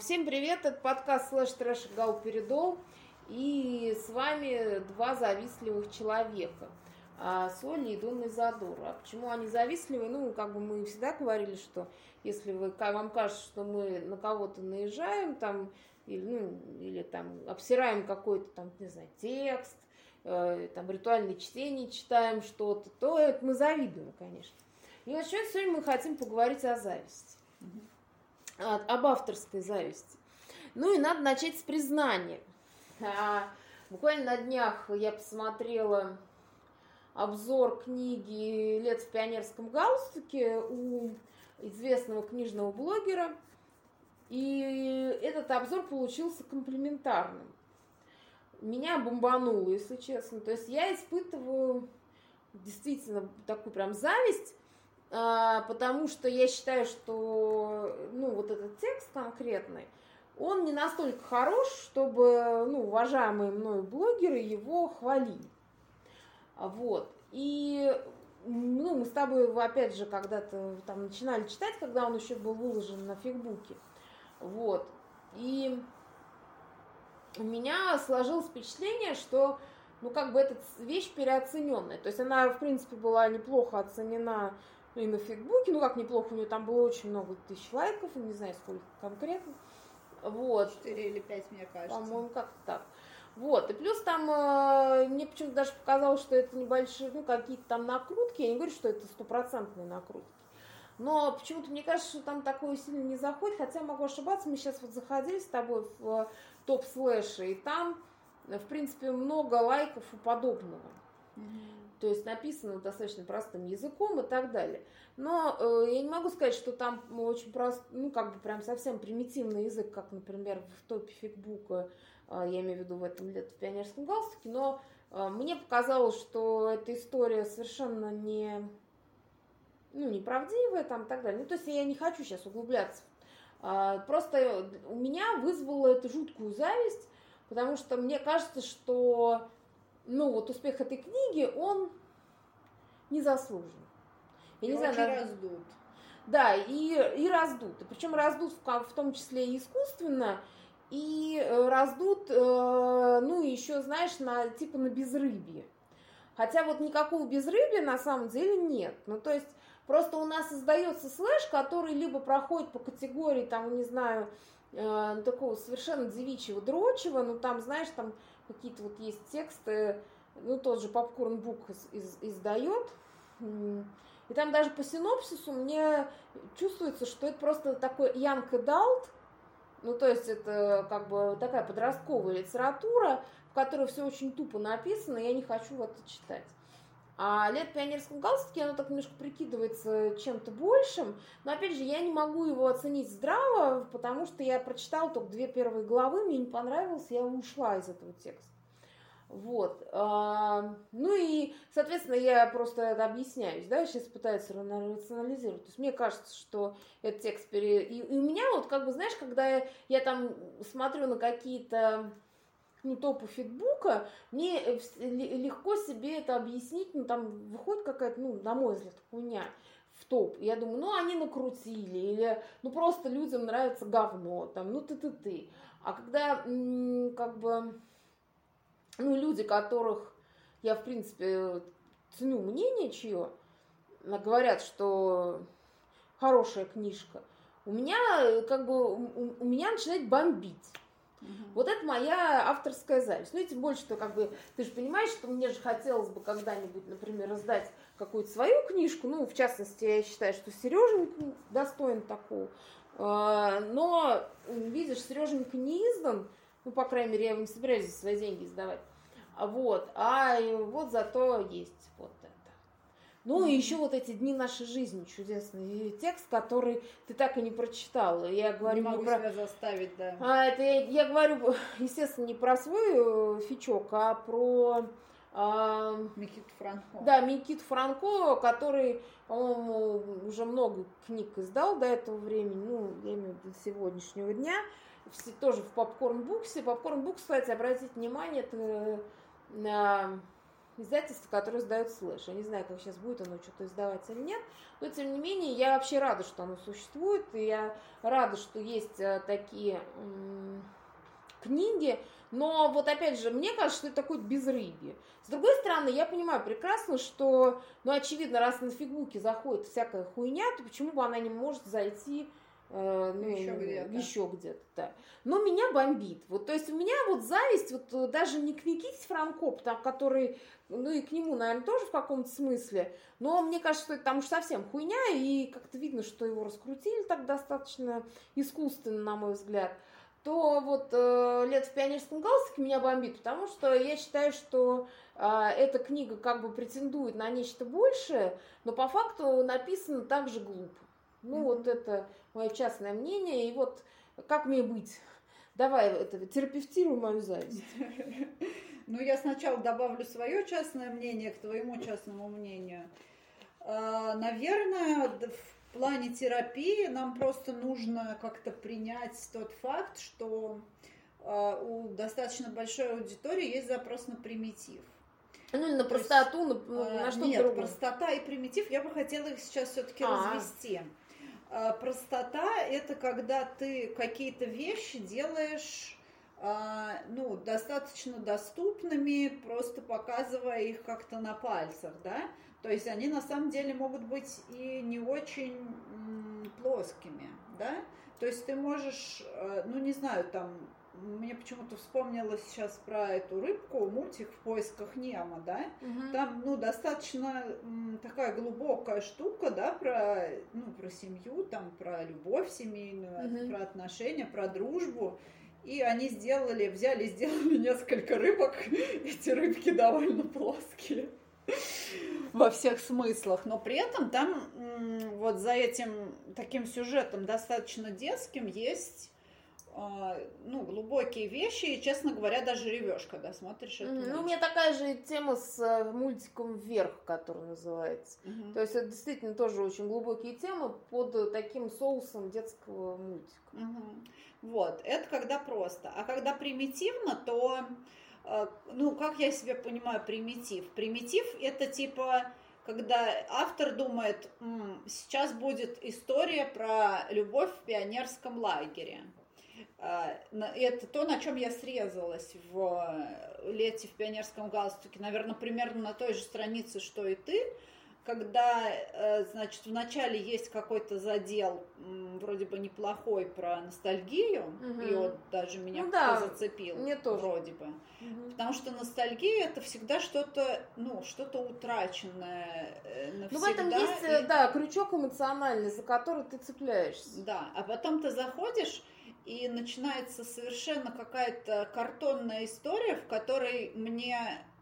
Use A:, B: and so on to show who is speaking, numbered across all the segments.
A: Всем привет, это подкаст слэш трэш Гал Передол. И с вами два завистливых человека. А, Соня и Донна Задора. А почему они завистливые? Ну, как бы мы всегда говорили, что если вы, вам кажется, что мы на кого-то наезжаем, там, или, ну, или там обсираем какой-то там, не знаю, текст, э, там ритуальное чтение читаем что-то, то это мы завидуем, конечно. И вот сегодня мы хотим поговорить о зависти об авторской зависти. Ну и надо начать с признания. А, буквально на днях я посмотрела обзор книги «Лет в пионерском галстуке» у известного книжного блогера. И этот обзор получился комплиментарным. Меня бомбануло, если честно. То есть я испытываю действительно такую прям зависть потому что я считаю, что ну, вот этот текст конкретный, он не настолько хорош, чтобы ну, уважаемые мною блогеры его хвалили. Вот. И ну, мы с тобой, опять же, когда-то там начинали читать, когда он еще был выложен на фейсбуке. Вот. И у меня сложилось впечатление, что ну, как бы эта вещь переоцененная. То есть она, в принципе, была неплохо оценена и на Фейсбуке, ну как неплохо, у нее там было очень много тысяч лайков, не знаю сколько конкретно. Вот.
B: Четыре или пять, мне кажется.
A: По-моему, как-то так. Вот, и плюс там э, мне почему-то даже показалось, что это небольшие, ну, какие-то там накрутки, я не говорю, что это стопроцентные накрутки. Но почему-то мне кажется, что там такое сильно не заходит, хотя могу ошибаться, мы сейчас вот заходили с тобой в э, топ слэши, и там, в принципе, много лайков и подобного. Mm-hmm то есть написано достаточно простым языком и так далее. Но э, я не могу сказать, что там очень прост, ну, как бы прям совсем примитивный язык, как, например, в топе фигбука, э, я имею в виду в этом лет в пионерском галстуке, но э, мне показалось, что эта история совершенно не, ну, неправдивая там и так далее. Ну, то есть я не хочу сейчас углубляться. Э, просто у меня вызвало это жуткую зависть, потому что мне кажется, что ну вот успех этой книги, он не заслужен.
B: Я и не знаю, даже... раздут.
A: Да, и, и раздут. Причем раздут в, в том числе и искусственно, и э, раздут, э, ну, еще, знаешь, на, типа на безрыбье. Хотя вот никакого безрыбья на самом деле нет. Ну, то есть просто у нас создается слэш, который либо проходит по категории, там, не знаю, э, такого совершенно девичьего дрочего, ну, там, знаешь, там какие-то вот есть тексты, ну, тот же Попкорн Бук из, из, издает, и там даже по синопсису мне чувствуется, что это просто такой Янг Далт, ну, то есть это как бы такая подростковая литература, в которой все очень тупо написано, и я не хочу это читать. А лет пионерском галстуке, оно так немножко прикидывается чем-то большим, но опять же, я не могу его оценить здраво, потому что я прочитала только две первые главы, мне не понравилось, я ушла из этого текста. Вот. А, ну и, соответственно, я просто это объясняюсь, да, сейчас пытаюсь рационализировать. То есть мне кажется, что этот текст пере... И у меня вот, как бы, знаешь, когда я, я там смотрю на какие-то ну, топу фитбука, мне э, легко себе это объяснить, ну, там выходит какая-то, ну, на мой взгляд, хуйня в топ. Я думаю, ну, они накрутили, или, ну, просто людям нравится говно, там, ну, ты-ты-ты. А когда, как бы, ну, люди, которых я, в принципе, ценю мнение чье, говорят, что хорошая книжка, у меня, э, как бы, у меня начинает бомбить. Угу. Вот это моя авторская зависть. Ну и тем больше, что как бы ты же понимаешь, что мне же хотелось бы когда-нибудь, например, раздать какую-то свою книжку. Ну, в частности, я считаю, что Сереженька достоин такого. А, но, видишь, Сереженька не издан, ну, по крайней мере, я не собираюсь свои деньги сдавать. Вот, а вот зато есть вот ну и еще вот эти дни нашей жизни чудесный текст, который ты так и не прочитал. Я говорю
B: не могу не про... себя заставить, да.
A: А, это я, я говорю, естественно, не про свой э, фичок, а про
B: а, Микит Франко.
A: Да, Микит Франко, который, по-моему, уже много книг издал до этого времени, ну, я имею в виду до сегодняшнего дня. Все тоже в Попкорн Буксе. Попкорн Букс, кстати, обратите внимание, это на издательство, которое издает слэш. Я не знаю, как сейчас будет оно что-то издавать или нет, но тем не менее я вообще рада, что оно существует, и я рада, что есть э, такие книги, но вот опять же, мне кажется, что это такое безрыбье. С другой стороны, я понимаю прекрасно, что, ну, очевидно, раз на фигуке заходит всякая хуйня, то почему бы она не может зайти ну, еще где-то. Еще где-то, да. Но меня бомбит. Вот, то есть у меня вот зависть, вот э, даже не к Никите Франко, который, ну и к нему, наверное, тоже в каком-то смысле, но мне кажется, что это там уж совсем хуйня, и как-то видно, что его раскрутили так достаточно искусственно, на мой взгляд то вот э, «Лет в пионерском галстуке» меня бомбит, потому что я считаю, что э, эта книга как бы претендует на нечто большее, но по факту написано так же глупо. Ну, mm-hmm. вот это мое частное мнение, и вот как мне быть? Давай это, терапевтируй мою зависть.
B: Ну, я сначала добавлю свое частное мнение к твоему частному мнению. А, наверное, в плане терапии нам просто нужно как-то принять тот факт, что э, у достаточно большой аудитории есть запрос на примитив.
A: Ну, или на То простоту, есть, на, на что-то
B: Нет, другое. простота и примитив, я бы хотела их сейчас все-таки а. развести. Э, простота – это когда ты какие-то вещи делаешь ну, достаточно доступными, просто показывая их как-то на пальцах, да, то есть они на самом деле могут быть и не очень плоскими, да? То есть ты можешь, э, ну не знаю, там, мне почему-то вспомнилось сейчас про эту рыбку, мультик в поисках Немо, да? Угу. Там, ну, достаточно такая глубокая штука, да, про, ну, про семью, там, про любовь семейную, угу. про отношения, про дружбу. И они сделали, взяли, сделали несколько рыбок. Эти рыбки довольно плоские во всех смыслах, но при этом там вот за этим таким сюжетом достаточно детским есть ну, глубокие вещи, и, честно говоря, даже ревешь, когда смотришь это.
A: Ну, у меня такая же тема с э, мультиком «Вверх», который называется. Угу. То есть это действительно тоже очень глубокие темы под таким соусом детского мультика.
B: Угу. Вот, это когда просто. А когда примитивно, то Э, ну, как я себе понимаю, примитив? Примитив это типа, когда автор думает, сейчас будет история про любовь в пионерском лагере. Э, это то, на чем я срезалась в лете в пионерском галстуке, наверное, примерно на той же странице, что и ты когда, э, значит, вначале есть какой-то задел вроде бы неплохой про ностальгию, угу. и вот даже меня ну, да, зацепил, мне тоже. вроде бы. Угу. Потому что ностальгия это всегда что-то, ну, что-то утраченное навсегда.
A: Ну, в этом есть, э, и... да, крючок эмоциональный, за который ты цепляешься.
B: Да, а потом ты заходишь и начинается совершенно какая-то картонная история, в которой мне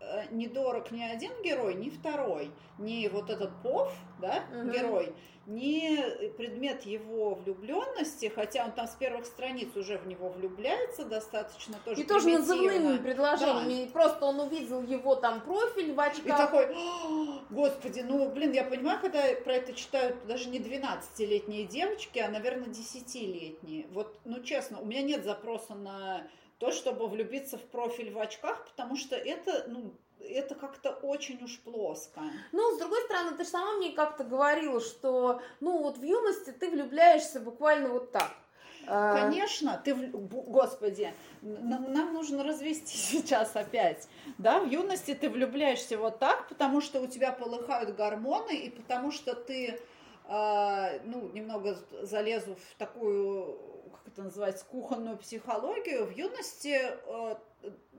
B: э, не дорог ни один герой, ни второй, ни вот этот Пов, да, угу. герой, ни предмет его влюбленности, хотя он там с первых страниц уже в него влюбляется достаточно тоже.
A: И тоже назывными предложениями. Да. Просто он увидел его там профиль в очках.
B: И такой, господи, ну, блин, я понимаю, когда про это читают даже не 12-летние девочки, а, наверное, 10-летние. Вот, ну, честно, у меня нет запроса на то, чтобы влюбиться в профиль в очках, потому что это, ну, это как-то очень уж плоско.
A: Ну, с другой стороны, ты же сама мне как-то говорила, что, ну, вот в юности ты влюбляешься буквально вот так.
B: А, Конечно, ты, господи, нам, нам нужно развести сейчас опять, да, в юности ты влюбляешься вот так, потому что у тебя полыхают гормоны и потому что ты, э, ну, немного залезу в такую, это называется, кухонную психологию, в юности э,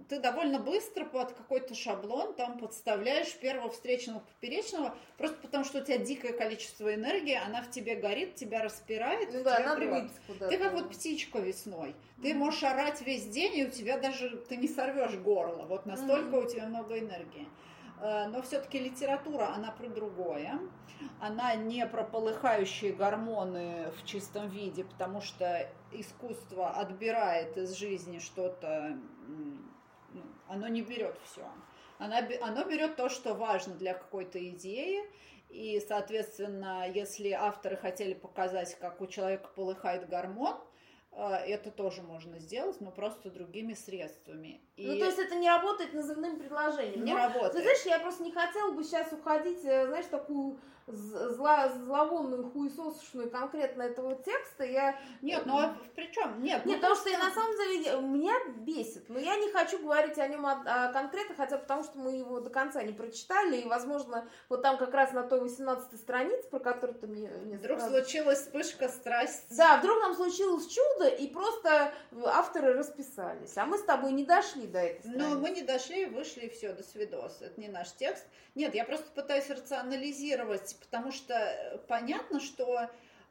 B: ты довольно быстро под какой-то шаблон там подставляешь первого встречного поперечного, просто потому что у тебя дикое количество энергии, она в тебе горит, тебя распирает.
A: Ну да, надо
B: куда-то. Ты как вот птичка весной. Ты mm-hmm. можешь орать весь день, и у тебя даже, ты не сорвешь горло. Вот настолько mm-hmm. у тебя много энергии. Э, но все-таки литература, она про другое. Она не про полыхающие гормоны в чистом виде, потому что искусство отбирает из жизни что-то ну, оно не берет все. Оно, оно берет то, что важно для какой-то идеи, и, соответственно, если авторы хотели показать, как у человека полыхает гормон, это тоже можно сделать, но просто другими средствами.
A: И... Ну, то есть это не работает назывным предложением.
B: Не Но, работает. Ты
A: знаешь, я просто не хотела бы сейчас уходить, э, знаешь, такую зло, зловонную хуесосушную конкретно этого текста, я...
B: Нет, ну а при чем? Нет,
A: Нет, ну, потому что я, на самом деле меня бесит, но я не хочу говорить о нем а, а, конкретно, хотя потому что мы его до конца не прочитали, и, возможно, вот там как раз на той 18 странице, про которую ты мне...
B: мне вдруг сразу... случилась вспышка страсти.
A: Да, вдруг там случилось чудо, и просто авторы расписались, а мы с тобой не дошли до этой
B: страницы. Ну, мы не дошли, вышли, и все, до свидос. Это не наш текст. Нет, я просто пытаюсь рационализировать потому что э, понятно, что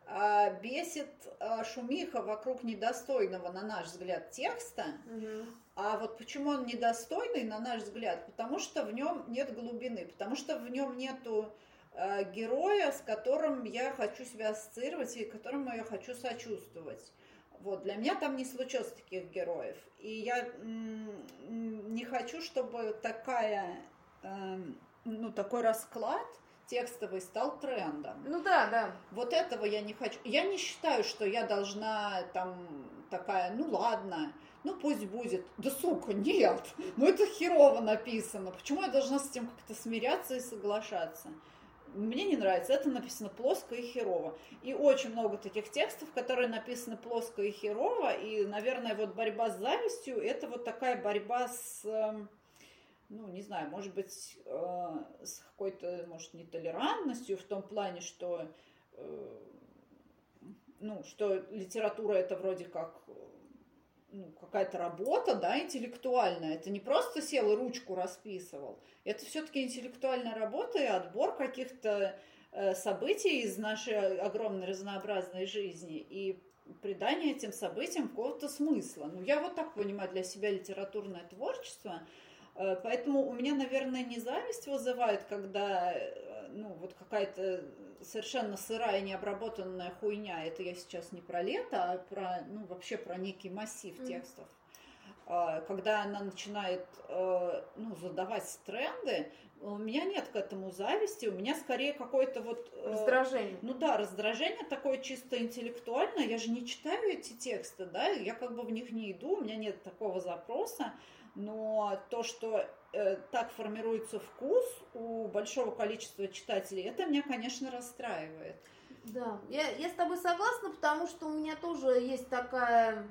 B: а, бесит а, шумиха вокруг недостойного, на наш взгляд, текста. Угу. А вот почему он недостойный, на наш взгляд? Потому что в нем нет глубины, потому что в нем нету а, героя, с которым я хочу себя ассоциировать и которому я хочу сочувствовать. Вот, для меня там не случилось таких героев. И я не хочу, чтобы такая, эм, ну, такой расклад – текстовый стал трендом.
A: Ну да, да.
B: Вот этого я не хочу. Я не считаю, что я должна там такая, ну ладно, ну пусть будет. Да сука, нет, ну это херово написано. Почему я должна с этим как-то смиряться и соглашаться? Мне не нравится, это написано плоско и херово. И очень много таких текстов, которые написаны плоско и херово. И, наверное, вот борьба с завистью, это вот такая борьба с эм, ну, не знаю, может быть, э, с какой-то, может, нетолерантностью в том плане, что, э, ну, что литература это вроде как ну, какая-то работа, да, интеллектуальная. Это не просто сел и ручку расписывал. Это все-таки интеллектуальная работа и отбор каких-то э, событий из нашей огромной разнообразной жизни и придание этим событиям какого-то смысла. Ну, я вот так понимаю для себя литературное творчество – поэтому у меня, наверное, не зависть вызывает, когда э, ну, вот какая-то совершенно сырая, необработанная хуйня. Это я сейчас не про лето, а про, ну, вообще про некий массив mm. текстов. А, когда она начинает э, ну, задавать тренды, у меня нет к этому зависти, у меня скорее какое-то вот...
A: Раздражение.
B: Ну да, раздражение такое чисто интеллектуальное. Я же не читаю эти тексты, да, я как бы в них не иду, у меня нет такого запроса но то, что э, так формируется вкус у большого количества читателей, это меня, конечно, расстраивает.
A: Да, я, я с тобой согласна, потому что у меня тоже есть такая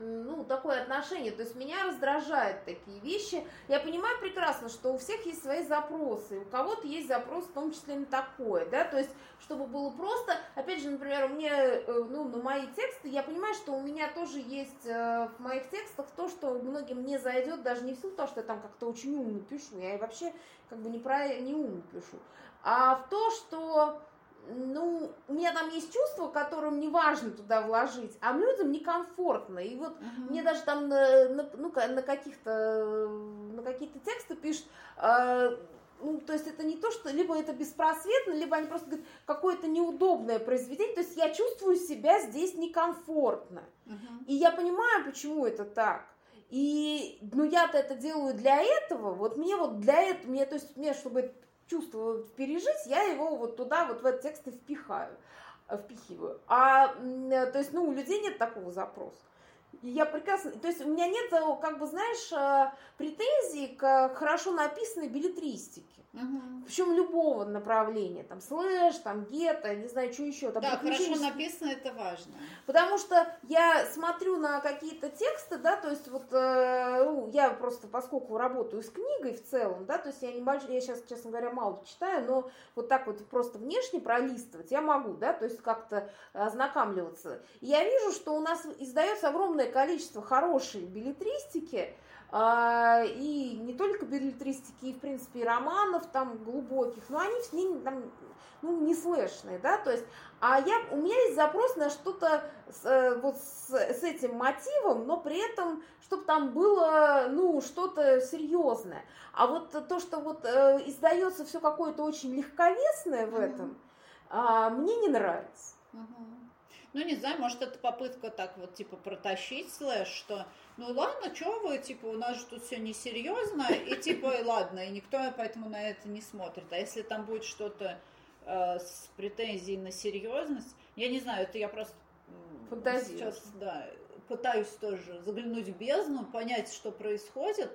A: ну, такое отношение. То есть меня раздражают такие вещи. Я понимаю прекрасно, что у всех есть свои запросы. У кого-то есть запрос в том числе на такое, да, то есть чтобы было просто, опять же, например, у меня, э, ну, на мои тексты, я понимаю, что у меня тоже есть э, в моих текстах то, что многим не зайдет, даже не в силу того, что я там как-то очень умно пишу, я вообще как бы не про не умно пишу, а в то, что ну, у меня там есть чувства, которым не важно туда вложить, а людям некомфортно. И вот uh-huh. мне даже там на, на, ну, на каких-то на какие-то тексты пишут, э, ну, то есть это не то, что либо это беспросветно, либо они просто говорят, какое-то неудобное произведение, то есть я чувствую себя здесь некомфортно. Uh-huh. И я понимаю, почему это так. И, ну, я-то это делаю для этого, вот мне вот для этого, мне, то есть мне, чтобы чувство пережить, я его вот туда, вот в этот текст и впихаю, э, впихиваю. А, то есть, ну, у людей нет такого запроса. Я прекрасно, то есть у меня нет, э, как бы, знаешь, э, претензий к хорошо написанной билетристике. Угу. Причем любого направления, там слэш, там гетто, не знаю, что еще. Там,
B: да, хорошо написано, это важно.
A: Потому что я смотрю на какие-то тексты, да, то есть вот э, ну, я просто, поскольку работаю с книгой в целом, да, то есть я небольш... я сейчас, честно говоря, мало читаю, но вот так вот просто внешне пролистывать я могу, да, то есть как-то ознакомливаться. И я вижу, что у нас издается огромное количество хорошей билетристики, и не только билетристики, и, в принципе, и романов там глубоких, но они с ними там, ну, не слэшные, да, то есть, а я, у меня есть запрос на что-то с, э, вот с, с этим мотивом, но при этом, чтобы там было, ну, что-то серьезное. А вот то, что вот э, издается все какое-то очень легковесное в этом, mm-hmm. э, мне не нравится.
B: Mm-hmm. Ну, не знаю, может, это попытка так вот, типа, протащить слэш, что ну ладно, что вы, типа, у нас же тут все несерьезно, и типа, и ладно, и никто поэтому на это не смотрит. А если там будет что-то э, с претензией на серьезность, я не знаю, это я просто
A: Фантазируешь. сейчас,
B: да, пытаюсь тоже заглянуть в бездну, понять, что происходит,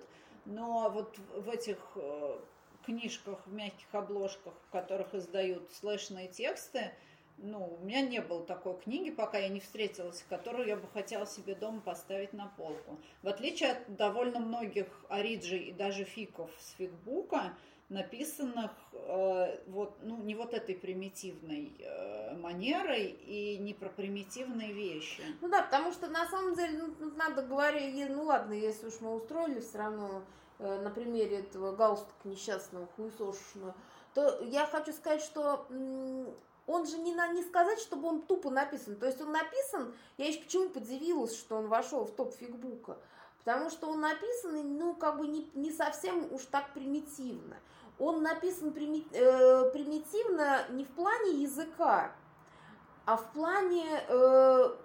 B: но вот в этих э, книжках в мягких обложках, в которых издают слэшные тексты, ну, у меня не было такой книги, пока я не встретилась, которую я бы хотела себе дома поставить на полку. В отличие от довольно многих ориджей и даже фиков с фикбука, написанных э, вот, ну, не вот этой примитивной э, манерой и не про примитивные вещи.
A: Ну да, потому что на самом деле ну, надо говорить, ну ладно, если уж мы устроили все равно э, на примере этого галстука несчастного, хуесошного, то я хочу сказать, что он же не, на, не сказать, чтобы он тупо написан. То есть он написан, я еще почему подивилась, что он вошел в топ фигбука. Потому что он написан, ну, как бы не, не совсем уж так примитивно. Он написан прими, э, примитивно не в плане языка, а в плане э,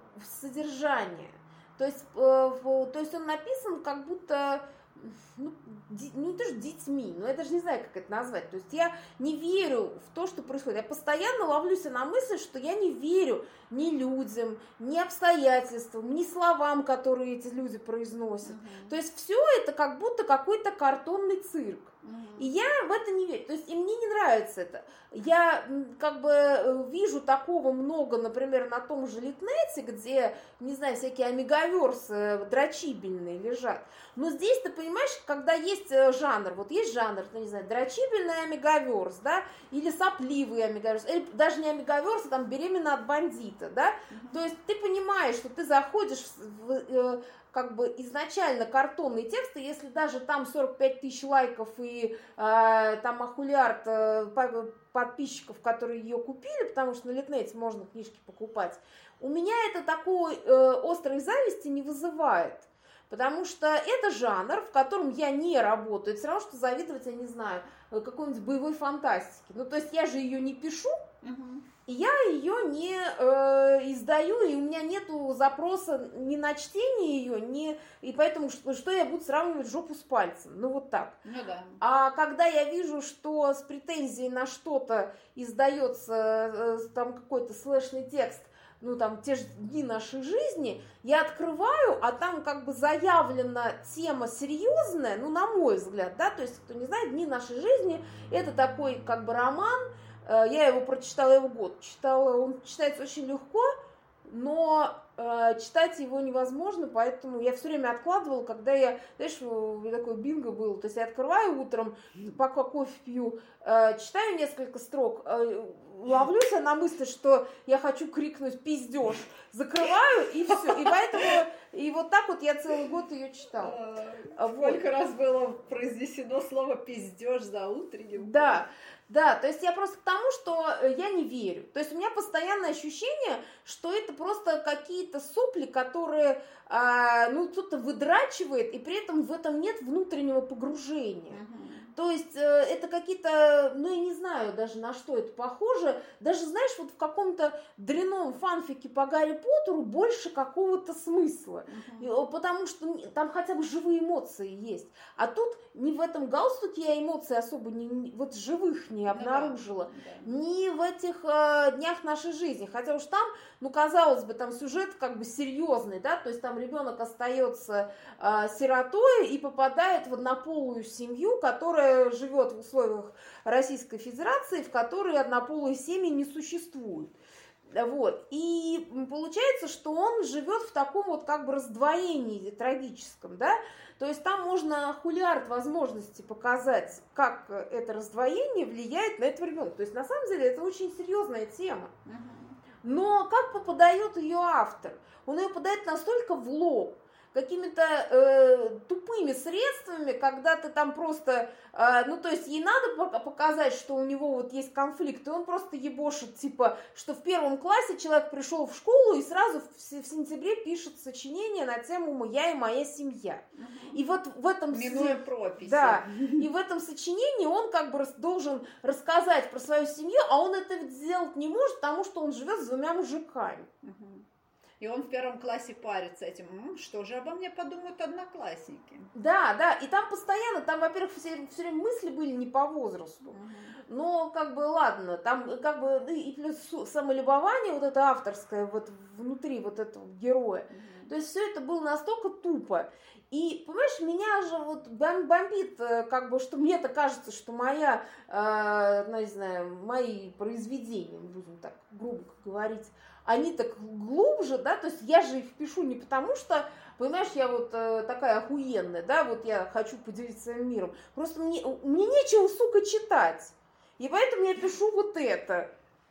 A: содержания. То есть, э, в, то есть он написан как будто ну, ди, ну, тоже детьми, но я даже не знаю, как это назвать. То есть я не верю в то, что происходит. Я постоянно ловлюсь на мысли, что я не верю ни людям, ни обстоятельствам, ни словам, которые эти люди произносят. Uh-huh. То есть все это как будто какой-то картонный цирк. И я в это не верю. То есть и мне не нравится это. Я как бы э, вижу такого много, например, на том же Литнете, где, не знаю, всякие омегаверсы дрочибельные лежат. Но здесь, ты понимаешь, когда есть э, жанр, вот есть жанр, ну, не знаю, дрочибельный омегаверс, да, или сопливый омегаверс, или даже не омегаверс, а там беременна от бандита, да, uh-huh. то есть ты понимаешь, что ты заходишь в, в, э, как бы изначально картонные тексты, если даже там 45 тысяч лайков и э, там ахулиард э, подписчиков, которые ее купили, потому что на Литнете можно книжки покупать, у меня это такой э, острой зависти не вызывает. Потому что это жанр, в котором я не работаю. Это все равно, что завидовать, я не знаю, э, какой-нибудь боевой фантастике. Ну, то есть я же ее не пишу, угу. Я ее не э, издаю, и у меня нету запроса ни на чтение ее, ни... и поэтому что, что я буду сравнивать жопу с пальцем. Ну вот так.
B: Ну да.
A: А когда я вижу, что с претензией на что-то издается э, там какой-то слэшный текст, ну там те же дни нашей жизни, я открываю, а там как бы заявлена тема серьезная, ну на мой взгляд, да, то есть кто не знает, дни нашей жизни это такой как бы роман, я его прочитала, его год. Читала, он читается очень легко, но э, читать его невозможно, поэтому я все время откладывала, когда я, знаешь, такой бинго был, то есть я открываю утром, пока кофе пью, э, читаю несколько строк, э, ловлюсь на мысли, что я хочу крикнуть пиздеж, закрываю и все, и поэтому и вот так вот я целый год ее читала.
B: Сколько вот. раз было произнесено слово пиздеж за утренним?
A: Да. Да, то есть я просто к тому, что э, я не верю. То есть у меня постоянное ощущение, что это просто какие-то сопли, которые, а, ну, кто-то выдрачивает, и при этом в этом нет внутреннего погружения. Uh-huh. То есть э, это какие-то, ну я не знаю даже на что это похоже. Даже, знаешь, вот в каком-то дряном фанфике по Гарри Поттеру больше какого-то смысла. Uh-huh. Потому что там хотя бы живые эмоции есть. А тут ни в этом галстуке я эмоций особо не, вот живых не обнаружила. Ну, да, да. Ни в этих э, днях нашей жизни. Хотя уж там, ну казалось бы, там сюжет как бы серьезный, да, то есть там ребенок остается э, сиротой и попадает в однополую семью, которая которая живет в условиях Российской Федерации, в которой однополые семьи не существуют. Вот. И получается, что он живет в таком вот как бы раздвоении трагическом, да, то есть там можно хулиард возможности показать, как это раздвоение влияет на этого ребенка. То есть на самом деле это очень серьезная тема. Но как подает ее автор? Он ее подает настолько в лоб, какими-то э, тупыми средствами, когда ты там просто, э, ну то есть ей надо показать, что у него вот есть конфликт, и он просто ебошит, типа, что в первом классе человек пришел в школу и сразу в, в сентябре пишет сочинение на тему «Я и моя семья». И вот в этом...
B: Минуя прописи.
A: Да, и в этом сочинении он как бы должен рассказать про свою семью, а он это сделать не может, потому что он живет с двумя мужиками.
B: И он в первом классе парится этим, М, что же обо мне подумают одноклассники.
A: Да, да, и там постоянно, там, во-первых, все, все время мысли были не по возрасту. Угу. Но, как бы, ладно, там, как бы, и плюс самолюбование вот это авторское вот внутри вот этого героя. Угу. То есть все это было настолько тупо. И, понимаешь, меня же вот бомбит, э, как бы, что мне-то кажется, что моя, э, ну, не знаю, мои произведения, будем так грубо говорить, они так глубже, да, то есть я же их пишу не потому, что, понимаешь, я вот э, такая охуенная, да, вот я хочу поделиться своим миром, просто мне, мне нечего, сука, читать, и поэтому я пишу вот это.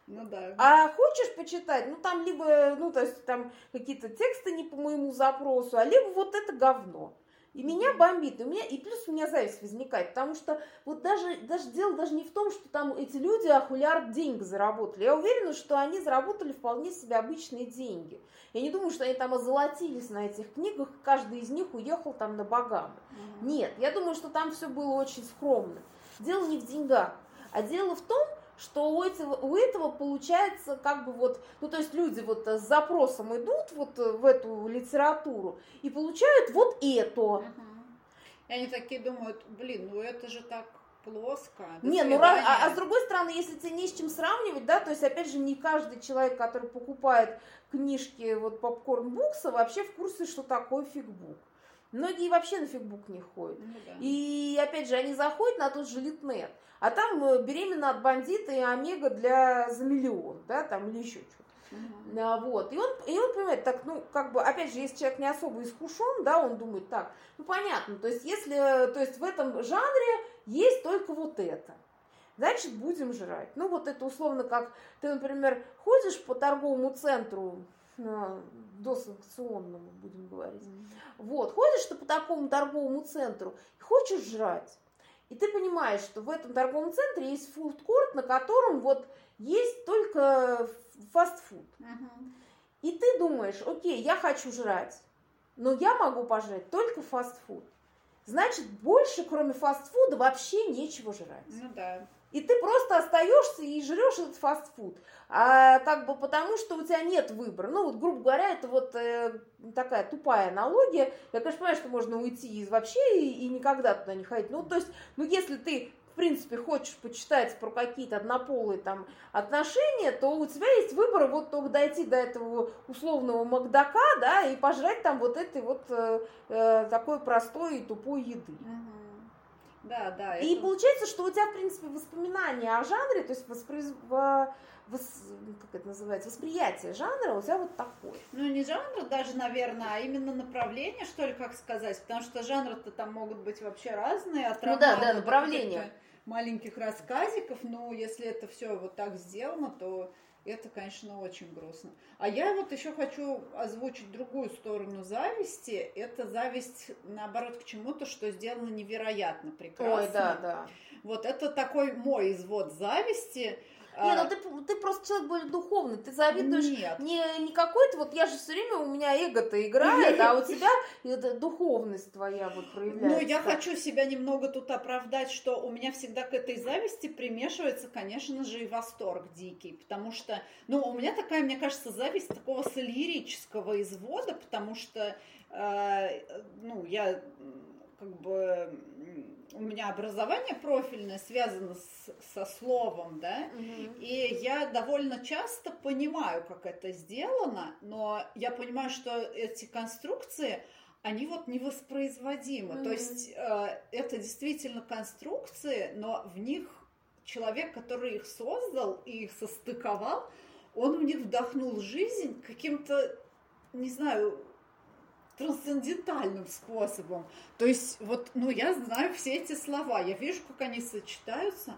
B: Ну да.
A: А хочешь почитать, ну там либо, ну то есть там какие-то тексты не по моему запросу, а либо вот это говно. И меня бомбит, и, у меня, и плюс у меня зависть возникает, потому что вот даже, даже дело даже не в том, что там эти люди ахулярд деньги заработали. Я уверена, что они заработали вполне себе обычные деньги. Я не думаю, что они там озолотились на этих книгах, каждый из них уехал там на Багамы. Нет, я думаю, что там все было очень скромно. Дело не в деньгах, а дело в том, что у этого, у этого получается как бы вот, ну то есть люди вот с запросом идут вот в эту литературу и получают вот это. Угу.
B: И они такие думают, блин, ну это же так плоско.
A: не, ну а, а с другой стороны, если тебе не с чем сравнивать, да, то есть опять же не каждый человек, который покупает книжки вот попкорн букса, вообще в курсе, что такое фигбук. Многие вообще на фигбук не ходят. Ну, да. И опять же, они заходят на тот же Литнет. А там э, беременна от бандита и омега для за миллион, да, там или еще что-то. Uh-huh. А, вот. И он, и он понимает, так, ну, как бы, опять же, если человек не особо искушен, да, он думает так, ну, понятно, то есть, если, то есть, в этом жанре есть только вот это, значит, будем жрать. Ну, вот это условно как, ты, например, ходишь по торговому центру, ну, досанкционному, будем говорить, uh-huh. вот, ходишь ты по такому торговому центру и хочешь жрать, и ты понимаешь, что в этом торговом центре есть фудкорт, на котором вот есть только фастфуд. Угу. И ты думаешь, окей, я хочу жрать, но я могу пожрать только фастфуд. Значит, больше, кроме фастфуда, вообще нечего жрать.
B: Ну да.
A: И ты просто остаешься и жрешь этот фастфуд. А, как бы потому, что у тебя нет выбора. Ну, вот, грубо говоря, это вот э, такая тупая аналогия. Я, конечно, понимаю, что можно уйти из вообще и, и никогда туда не ходить. Ну, то есть, ну, если ты в принципе, хочешь почитать про какие-то однополые там отношения, то у тебя есть выбор вот только дойти до этого условного Макдака, да, и пожрать там вот этой вот э, э такой простой и тупой еды.
B: Угу. Да, да.
A: И это... получается, что у тебя, в принципе, воспоминания о жанре, то есть воспроиз... Вос... как это называется, восприятие жанра у тебя вот такое.
B: Ну, не жанр даже, наверное, а именно направление, что ли, как сказать, потому что жанры-то там могут быть вообще разные. От
A: ну да, да, направление.
B: Маленьких рассказиков, но если это все вот так сделано, то это, конечно, очень грустно. А я вот еще хочу озвучить другую сторону зависти. Это зависть, наоборот, к чему-то, что сделано невероятно прекрасно.
A: Ой, да, да.
B: Вот это такой мой извод зависти.
A: Не, ну а. ты, ты просто человек более духовный, ты завидуешь Нет. не, не какой-то, вот я же все время, у меня эго-то играет, а у тебя это духовность твоя вот проявляется.
B: Ну, я хочу себя немного тут оправдать, что у меня всегда к этой зависти примешивается, конечно же, и восторг дикий, потому что, ну, у меня такая, мне кажется, зависть такого солирического извода, потому что, э, ну, я как бы у меня образование профильное связано с, со словом, да, угу. и я довольно часто понимаю, как это сделано, но я понимаю, что эти конструкции, они вот невоспроизводимы. Угу. То есть э, это действительно конструкции, но в них человек, который их создал и их состыковал, он в них вдохнул жизнь каким-то, не знаю, трансцендентальным способом. То есть, вот, ну, я знаю все эти слова, я вижу, как они сочетаются.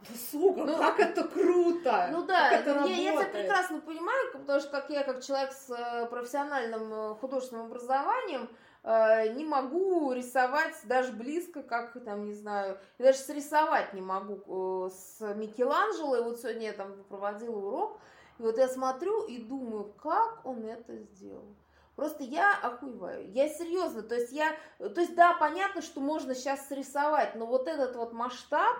B: Да, сука, ну, как это круто!
A: Ну да, как это я, я тебя прекрасно понимаю, потому что как я, как человек с э, профессиональным э, художественным образованием, э, не могу рисовать даже близко, как там, не знаю, я даже срисовать не могу с Микеланджело. И вот сегодня я там проводила урок, и вот я смотрю и думаю, как он это сделал. Просто я охуеваю. Я серьезно, то есть я, то есть да, понятно, что можно сейчас срисовать, но вот этот вот масштаб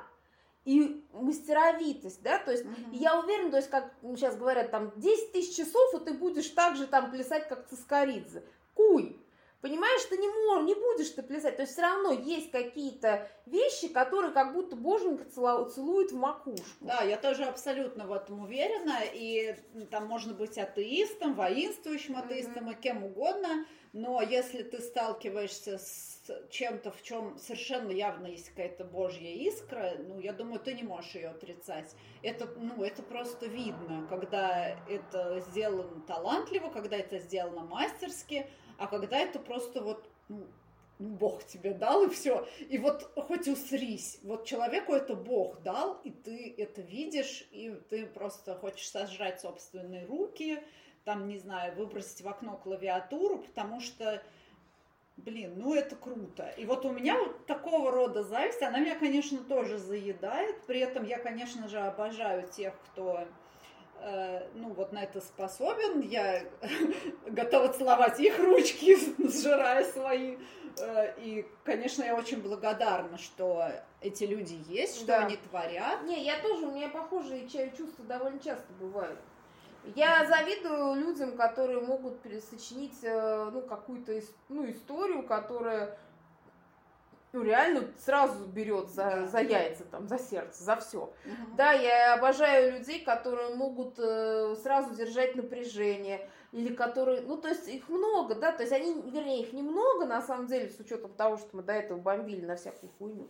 A: и мастеровитость, да, то есть uh-huh. я уверена, то есть как сейчас говорят, там 10 тысяч часов, и ты будешь так же там плясать, как Цискоридзе. Куй! Понимаешь, ты не, можешь, не будешь ты плясать. То есть все равно есть какие-то вещи, которые как будто боженька целует в макушку.
B: Да, я тоже абсолютно в этом уверена. И там можно быть атеистом, воинствующим атеистом mm-hmm. и кем угодно. Но если ты сталкиваешься с чем-то, в чем совершенно явно есть какая-то божья искра, ну, я думаю, ты не можешь ее отрицать. Это, ну, это просто видно, когда это сделано талантливо, когда это сделано мастерски, а когда это просто вот, ну, ну, Бог тебе дал, и все. И вот хоть усрись, вот человеку это Бог дал, и ты это видишь, и ты просто хочешь сожрать собственные руки, там, не знаю, выбросить в окно клавиатуру, потому что, блин, ну это круто. И вот у меня вот такого рода зависть, она меня, конечно, тоже заедает, при этом я, конечно же, обожаю тех, кто ну, вот на это способен. Я готова целовать их ручки, сжирая свои. Э, и, конечно, я очень благодарна, что эти люди есть, что да. они творят.
A: Не, я тоже, у меня похожие чувства довольно часто бывают. Я завидую людям, которые могут пересочинить э, ну, какую-то ну, историю, которая ну, реально сразу берет за, за яйца, там, за сердце, за все. Угу. Да, я обожаю людей, которые могут э, сразу держать напряжение, или которые, ну, то есть их много, да, то есть они, вернее, их немного, на самом деле, с учетом того, что мы до этого бомбили на всякую хуйню.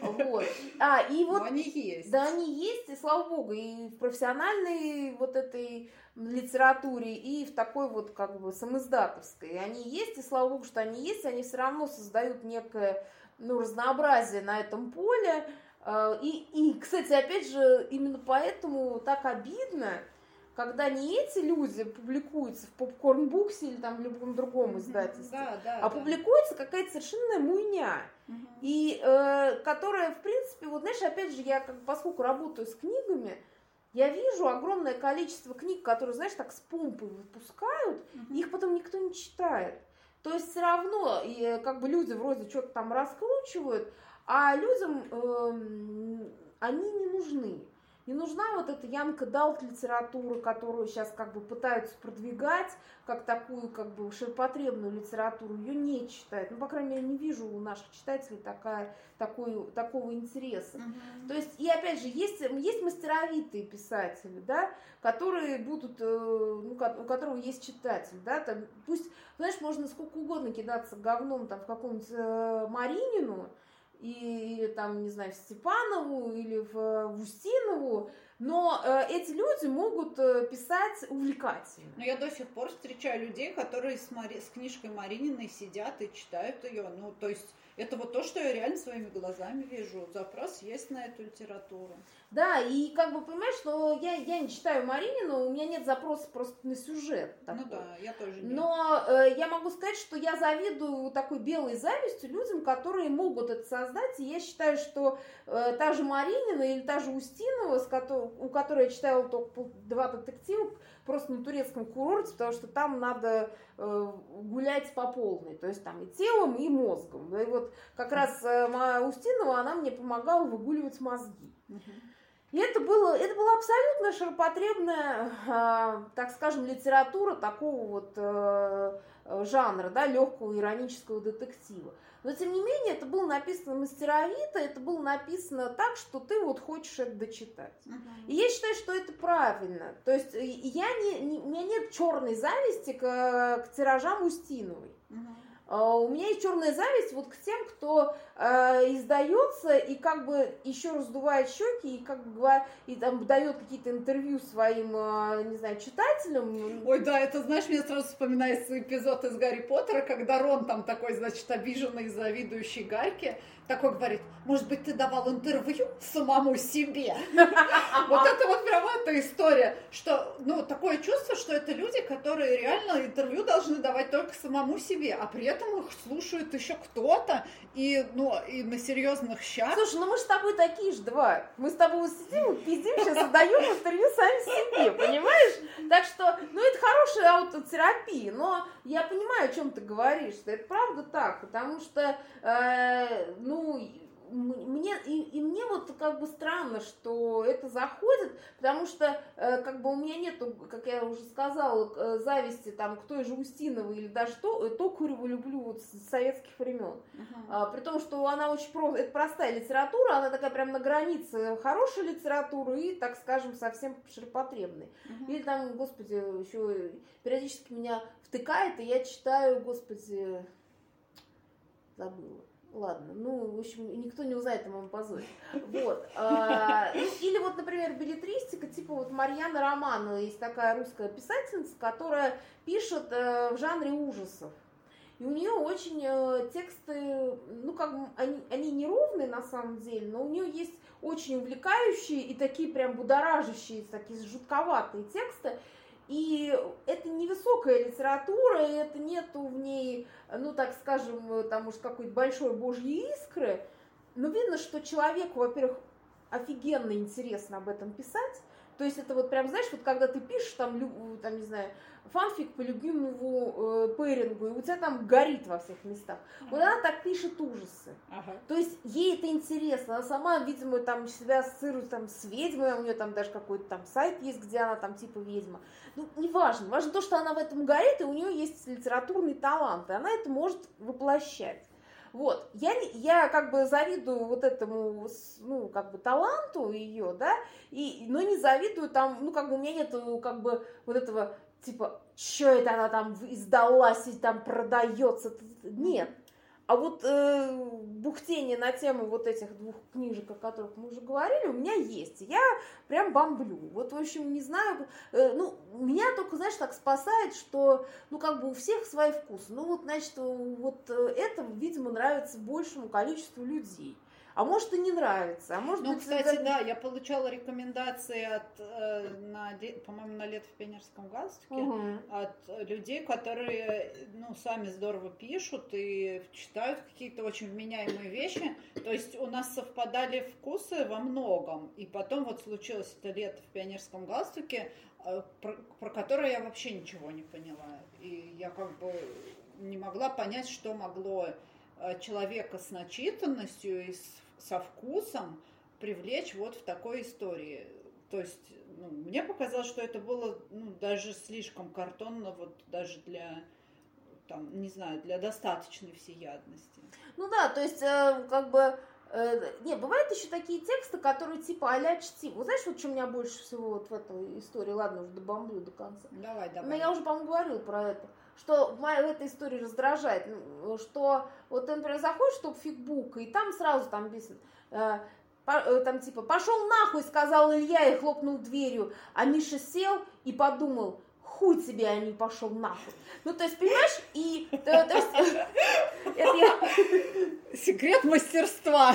A: Вот. А, и вот...
B: Но они есть.
A: Да, они есть, и слава богу, и в профессиональной вот этой литературе, и в такой вот, как бы, самоиздатовской. И они есть, и слава богу, что они есть, они все равно создают некое ну, разнообразие на этом поле. А, и, и, кстати, опять же, именно поэтому так обидно, когда не эти люди публикуются в попкорн-буксе или там в любом другом издательстве,
B: да, да,
A: а
B: да.
A: публикуется какая-то совершенно муйня. Угу. И э, которая, в принципе, вот знаешь, опять же, я как поскольку работаю с книгами, я вижу огромное количество книг, которые, знаешь, так с помпой выпускают, угу. их потом никто не читает. То есть все равно, и э, как бы люди вроде что-то там раскручивают, а людям э, они не нужны. Не нужна вот эта Янка Далт литература, которую сейчас как бы пытаются продвигать, как такую как бы ширпотребную литературу. Ее не читают. Ну, по крайней мере, не вижу у наших читателей такая, такой, такого интереса. Uh-huh. То есть, и опять же, есть, есть мастеровитые писатели, да, которые будут, э, ну, у которого есть читатель, да, там, пусть, знаешь, можно сколько угодно кидаться говном там в какому-нибудь э, Маринину, и, или там, не знаю, в Степанову, или в, в Устинову, но э, эти люди могут э, писать увлекательно.
B: Но я до сих пор встречаю людей, которые с, Мари... с книжкой Марининой сидят и читают ее. Ну, то есть это вот то, что я реально своими глазами вижу. Запрос есть на эту литературу.
A: Да, и как бы понимаешь, что я, я не читаю Маринину, у меня нет запроса просто на сюжет.
B: Ну такой. Ну да, я тоже
A: не. Но э, я могу сказать, что я завидую такой белой завистью людям, которые могут это создать. И я считаю, что э, та же Маринина или та же Устинова, с которой, у которой я читала только два детектива, просто на турецком курорте, потому что там надо э, гулять по полной, то есть там и телом, и мозгом. И вот как раз э, Устинова, она мне помогала выгуливать мозги. И это, было, это была абсолютно ширпотребная, э, так скажем, литература такого вот э, жанра, да, легкого иронического детектива. Но, тем не менее, это было написано мастеровито, это было написано так, что ты вот хочешь это дочитать. Uh-huh. И я считаю, что это правильно. То есть я не, не, у меня нет черной зависти к, к тиражам Устиновой. Uh-huh. А, у меня есть черная зависть вот к тем, кто э, издается и как бы еще раздувает щеки и как бы и там дает какие-то интервью своим, э, не знаю, читателям.
B: Ой, да, это знаешь, мне сразу вспоминается эпизод из Гарри Поттера, когда Рон там такой, значит, обиженный, завидующий Гарьке, такой говорит, может быть, ты давал интервью самому себе? Вот это вот прямо эта история, что, ну, такое чувство, что это люди, которые реально интервью должны давать только самому себе, а при этом их слушает еще кто-то, и, ну, и на серьезных щах.
A: Слушай, ну мы с тобой такие же два. Мы с тобой сидим, пиздим, сейчас отдаем интервью сами себе, понимаешь? Так что, ну, это хорошая аутотерапия, но я понимаю, о чем ты говоришь, что это правда так, потому что, э, ну, мне, и, и мне вот как бы странно, что это заходит, потому что э, как бы у меня нету, как я уже сказала, э, зависти там к той же Устиновой или даже то, Токареву люблю вот с советских времен. Uh-huh. А, при том, что она очень про, это простая литература, она такая прям на границе хорошей литературы и, так скажем, совсем ширпотребной. Uh-huh. Или там, господи, еще периодически меня втыкает, и я читаю, господи, забыла Ладно, ну, в общем, никто не узнает о моем позоре. Вот. А, ну, или вот, например, билетристика, типа вот Марьяна Романова, есть такая русская писательница, которая пишет э, в жанре ужасов. И у нее очень э, тексты, ну, как они, они неровные на самом деле, но у нее есть очень увлекающие и такие прям будоражащие, такие жутковатые тексты. И это невысокая литература, и это нету в ней, ну, так скажем, там уж какой-то большой божьей искры. Но видно, что человеку, во-первых, офигенно интересно об этом писать. То есть это вот прям, знаешь, вот когда ты пишешь там, там не знаю, фанфик по любимому э, пэрингу, и у тебя там горит во всех местах. Ага. Вот она так пишет ужасы. Ага. То есть ей это интересно. Она сама, видимо, там себя ассоциирует там с ведьмой, у нее там даже какой-то там сайт есть, где она там типа ведьма. Ну, не важно. Важно то, что она в этом горит, и у нее есть литературный талант, и она это может воплощать. Вот, я, я как бы завидую вот этому, ну, как бы таланту ее, да, и, но не завидую там, ну, как бы у меня нет как бы вот этого типа, что это она там издалась и там продается. Нет. А вот э, бухтение на тему вот этих двух книжек, о которых мы уже говорили, у меня есть. Я прям бомблю. Вот, в общем, не знаю, э, ну, меня только, знаешь, так спасает, что, ну, как бы у всех свои вкусы. Ну, вот, значит, вот э, это, видимо, нравится большему количеству людей. А может и не нравится, а может
B: ну, быть... кстати, это... да, я получала рекомендации от, э, на, по-моему, на лет в пионерском галстуке, угу. от людей, которые, ну, сами здорово пишут и читают какие-то очень вменяемые вещи. То есть у нас совпадали вкусы во многом. И потом вот случилось это лето в пионерском галстуке, э, про, про которое я вообще ничего не поняла. И я как бы не могла понять, что могло э, человека с начитанностью и с со вкусом привлечь вот в такой истории. То есть ну, мне показалось, что это было ну, даже слишком картонно, вот даже для там, не знаю, для достаточной всеядности.
A: Ну да, то есть, э, как бы, э, не, бывают еще такие тексты, которые типа а-ля чтим. Вот знаешь, вот что меня больше всего вот в этой истории, ладно, уже добомблю до конца.
B: Давай, давай.
A: Но я уже, по-моему, говорила про это что в этой истории раздражает, ну, что вот ты, например, заходишь в топ-фигбук, и там сразу там написано, э, э, там типа, пошел нахуй, сказал Илья и хлопнул дверью, а Миша сел и подумал, хуй тебе, а не пошел нахуй. Ну, то есть, понимаешь, и... То, то есть,
B: это я... Секрет мастерства.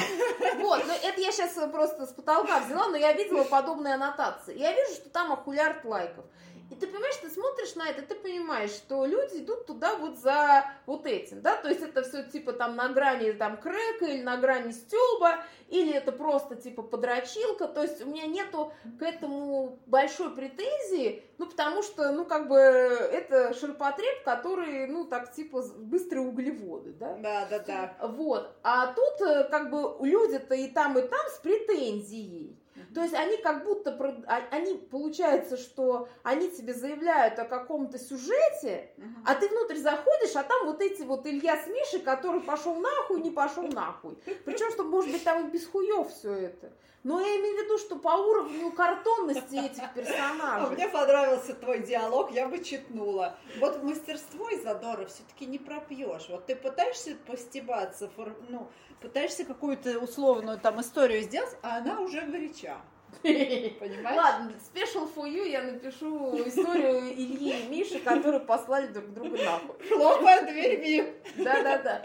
A: Вот, но это я сейчас просто с потолка взяла, но я видела подобные аннотации. Я вижу, что там ахулярд лайков. И ты понимаешь, ты смотришь на это, ты понимаешь, что люди идут туда вот за вот этим, да, то есть это все типа там на грани там крека или на грани стёба, или это просто типа подрочилка, то есть у меня нету к этому большой претензии, ну потому что, ну как бы это ширпотреб, который, ну так типа быстрые углеводы, да?
B: Да, да, да.
A: Вот, а тут э, как бы люди-то и там, и там с претензией. То есть они как будто, а, они, получается, что они тебе заявляют о каком-то сюжете, а ты внутрь заходишь, а там вот эти вот Илья с Мишей, который пошел нахуй, не пошел нахуй. Причем, что, может быть, там и без хуев все это. Но я имею в виду, что по уровню картонности этих персонажей.
B: А мне понравился твой диалог, я бы читнула. Вот мастерство и задора все-таки не пропьешь. Вот ты пытаешься постебаться, ну, пытаешься какую-то условную там историю сделать, а она уже горяча.
A: Понимаешь? Ладно, special for you я напишу историю Ильи и Миши, которые послали друг друга нахуй.
B: Хлопая дверьми.
A: Да-да-да.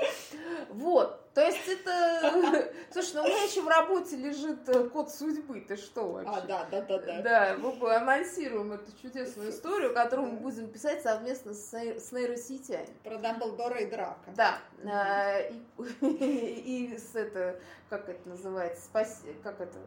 A: Вот. То есть это... Слушай, ну у меня еще в работе лежит э, код судьбы. Ты что вообще?
B: А, да, да, да, да.
A: Да, мы анонсируем эту чудесную историю, которую мы будем писать совместно с, с нейросетями.
B: Про Дамблдора и Драка.
A: Да. Э, и, и с это, как это называется, спаси, как это,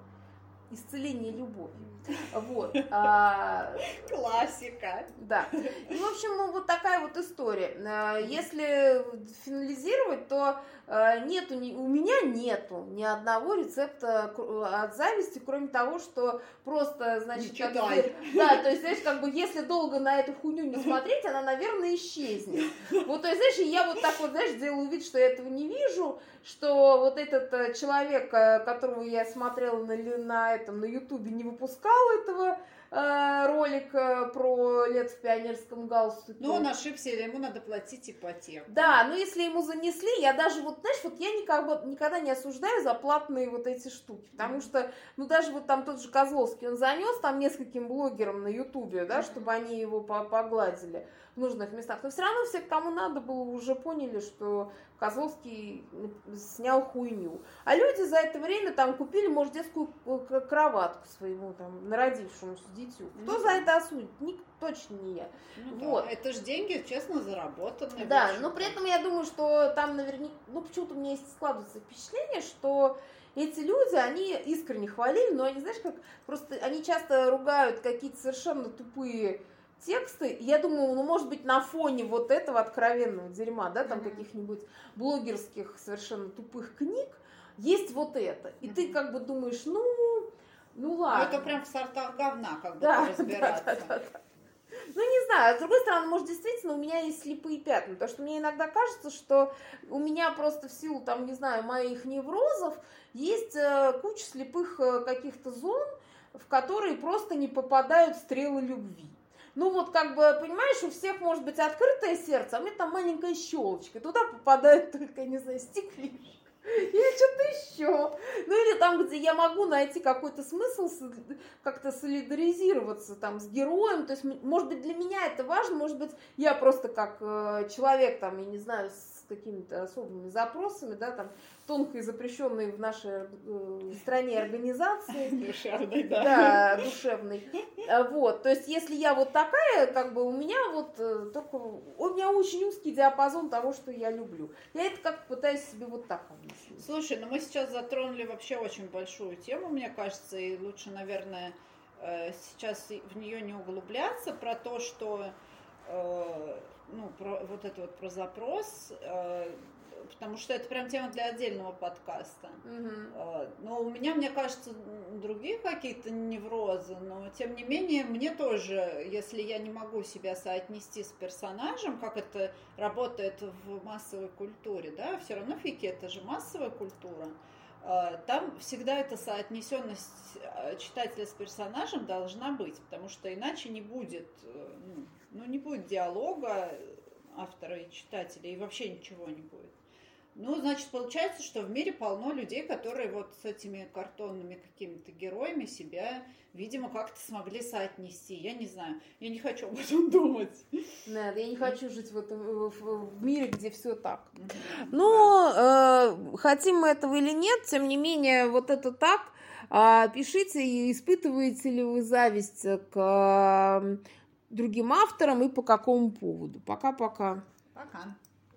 A: исцеление любовью. Вот. А...
B: Классика.
A: Да. И, в общем, вот такая вот история. А, если финализировать, то э, нету, у меня нету ни одного рецепта от зависти, кроме того, что просто, значит, как бы, да, то есть, знаешь, как бы, если долго на эту хуйню не смотреть, она, наверное, исчезнет. Вот, то есть, знаешь, я вот так вот, знаешь, делаю вид, что я этого не вижу, что вот этот э, человек, э, которого я смотрела на, на этом, на ютубе, не выпускал этого Э, ролик про лет в пионерском галстуке.
B: Ну, он ошибся, ему надо платить ипотеку.
A: Да, но если ему занесли, я даже вот, знаешь, вот я никогда, никогда не осуждаю за платные вот эти штуки, потому что, ну, даже вот там тот же Козловский, он занес там нескольким блогерам на Ютубе, да, чтобы они его погладили нужных местах. Но все равно все, кому надо было, уже поняли, что Козловский снял хуйню. А люди за это время там купили, может, детскую э, кроватку своему там народившемуся дитю. Кто ну, за это осудит? Ник, точно не я.
B: Ну, вот. Да, это же деньги, честно, заработанные.
A: Да, но при этом я думаю, что там наверняка, ну почему-то у меня есть складывается впечатление, что эти люди, они искренне хвалили, но они, знаешь, как просто они часто ругают какие-то совершенно тупые тексты, я думаю, ну, может быть, на фоне вот этого откровенного дерьма, да, там mm-hmm. каких-нибудь блогерских совершенно тупых книг, есть вот это. И mm-hmm. ты как бы думаешь, ну, ну ладно.
B: Ну, это прям в сортах говна, как бы да, разбираться. Да, да, да, да.
A: Ну, не знаю, с другой стороны, может, действительно, у меня есть слепые пятна, потому что мне иногда кажется, что у меня просто в силу, там, не знаю, моих неврозов есть э, куча слепых э, каких-то зон, в которые просто не попадают стрелы любви ну вот как бы, понимаешь, у всех может быть открытое сердце, а у меня там маленькая щелочка, туда попадает только, не знаю, стеклишка или что-то еще. Ну или там, где я могу найти какой-то смысл, как-то солидаризироваться там с героем. То есть, может быть, для меня это важно, может быть, я просто как э, человек там, я не знаю, с какими-то особыми запросами, да, там, тонко и запрещенной в нашей э, стране организации.
B: Душевной, да.
A: Да, душевной. А, вот, то есть, если я вот такая, как бы у меня вот э, только, у меня очень узкий диапазон того, что я люблю. Я это как пытаюсь себе вот так объяснить.
B: Слушай, ну мы сейчас затронули вообще очень большую тему, мне кажется, и лучше, наверное, э, сейчас в нее не углубляться, про то, что э, ну, про, вот это вот про запрос, э, потому что это прям тема для отдельного подкаста. Угу. Но у меня, мне кажется, другие какие-то неврозы, но тем не менее мне тоже, если я не могу себя соотнести с персонажем, как это работает в массовой культуре, да, все равно фики это же массовая культура. Э, там всегда эта соотнесенность э, читателя с персонажем должна быть, потому что иначе не будет э, ну, ну, не будет диалога автора и читателя, и вообще ничего не будет. Ну, значит, получается, что в мире полно людей, которые вот с этими картонными какими-то героями себя, видимо, как-то смогли соотнести. Я не знаю, я не хочу об этом думать.
A: Нет, я не хочу жить в, этом, в, мире, где все так. Но да. э, хотим мы этого или нет, тем не менее, вот это так. А, пишите, испытываете ли вы зависть к другим авторам и по какому поводу. Пока-пока.
B: Пока. -пока. Пока.